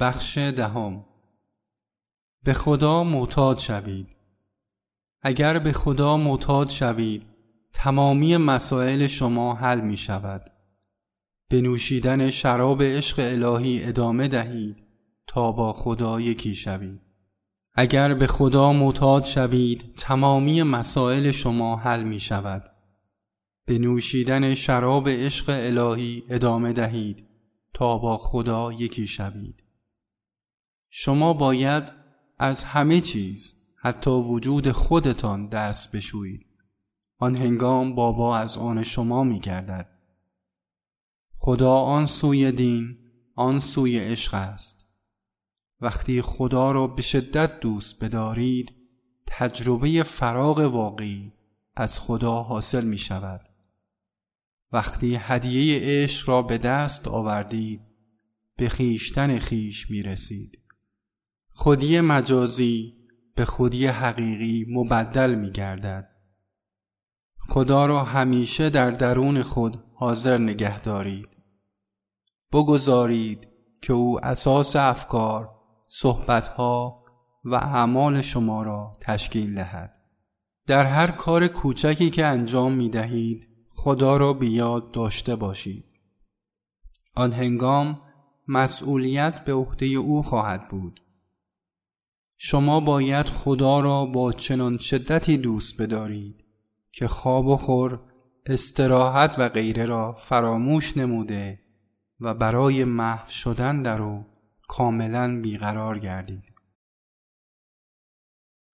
بخش دهم. به خدا معتاد شوید. اگر به خدا معتاد شوید تمامی مسائل شما حل می شود. به نوشیدن شراب عشق الهی ادامه دهید تا با خدا یکی شوید. اگر به خدا معتاد شوید تمامی مسائل شما حل می شود. به نوشیدن شراب عشق الهی ادامه دهید تا با خدا یکی شوید. شما باید از همه چیز حتی وجود خودتان دست بشویید. آن هنگام بابا از آن شما می گردد خدا آن سوی دین آن سوی عشق است. وقتی خدا را به شدت دوست بدارید تجربه فراغ واقعی از خدا حاصل می شود وقتی هدیه عشق را به دست آوردید به خیشتن خیش می رسید خودی مجازی به خودی حقیقی مبدل می گردد. خدا را همیشه در درون خود حاضر نگه دارید. بگذارید که او اساس افکار، صحبتها و اعمال شما را تشکیل دهد. در هر کار کوچکی که انجام می دهید خدا را بیاد داشته باشید. آن هنگام مسئولیت به عهده او خواهد بود. شما باید خدا را با چنان شدتی دوست بدارید که خواب و خور استراحت و غیره را فراموش نموده و برای محو شدن در او کاملا بیقرار گردید.